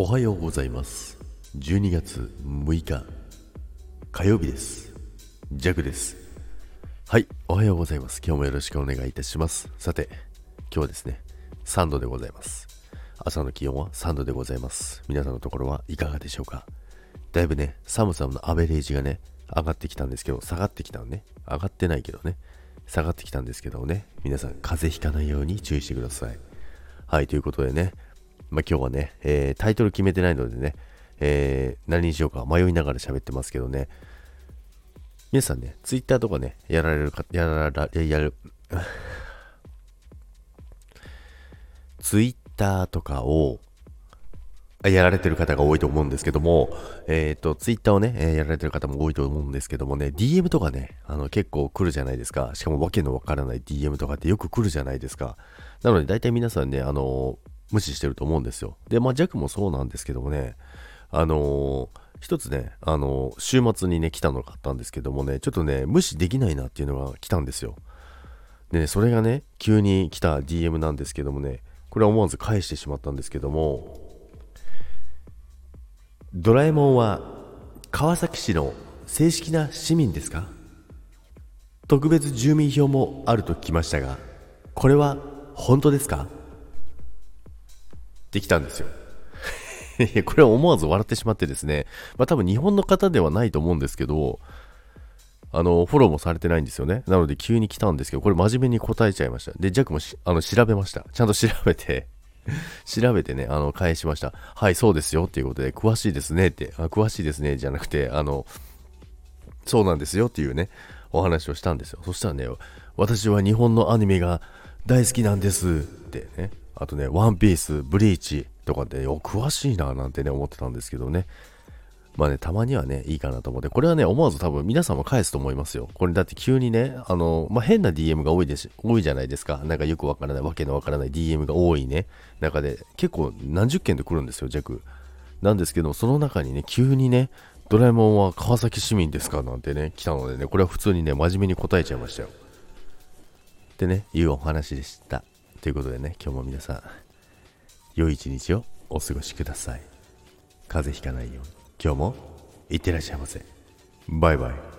おはようございます。12月6日火曜日です。ジャクです。はいおはようございます。今日もよろしくお願いいたします。さて今日はですね3度でございます。朝の気温は3度でございます。皆さんのところはいかがでしょうか？だいぶね寒さのアベレージがね上がってきたんですけど下がってきたのね。上がってないけどね。下がってきたんですけどね。皆さん風邪ひかないように注意してください。はいということでねまあ、今日はね、えー、タイトル決めてないのでね、えー、何にしようか迷いながら喋ってますけどね、皆さんね、ツイッターとかね、やられるか、やらら、やる、ツイッターとかを、やられてる方が多いと思うんですけども、えっ、ー、と、ツイッターをね、えー、やられてる方も多いと思うんですけどもね、DM とかね、あの、結構来るじゃないですか。しかもわけのわからない DM とかってよく来るじゃないですか。なので、大体皆さんね、あの無視してると思うんですよ。で、まあ、弱もそうなんですけどもね、あのー、一つね、あのー、週末にね、来たのがあったんですけどもね、ちょっとね、無視できないなっていうのが来たんですよ。でね、それがね、急に来た DM なんですけどもね、これは思わず返してしまったんですけども、ドラえもんは川崎市の正式な市民ですか？特別住民票もあると聞きましたが、これは本当ですか？できたんですよ。これは思わず笑ってしまってですね、まあ多分日本の方ではないと思うんですけど、あの、フォローもされてないんですよね。なので急に来たんですけど、これ真面目に答えちゃいました。で、ジャックもあの調べました。ちゃんと調べて 調べてね、あの、返しました。はい、そうですよっていうことで、詳しいですねって、あ詳しいですねじゃなくて、あの、そうなんですよっていうね、お話をしたんですよ。そしたらね、私は日本のアニメが大好きなんですってね、あとね、ワンピース、ブリーチとかで、お、詳しいななんてね、思ってたんですけどね。まあね、たまにはね、いいかなと思って、これはね、思わず多分皆さんも返すと思いますよ。これだって急にね、あの、まあ、変な DM が多いです、多いじゃないですか。なんかよくわからない、わけのわからない DM が多いね、中で、結構何十件で来るんですよ、弱。なんですけど、その中にね、急にね、ドラえもんは川崎市民ですかなんてね、来たのでね、これは普通にね、真面目に答えちゃいましたよ。ってね、いうお話でした。ということでね、今日も皆さん、良い一日をお過ごしください。風邪ひかないように、今日もいってらっしゃいませ。バイバイ。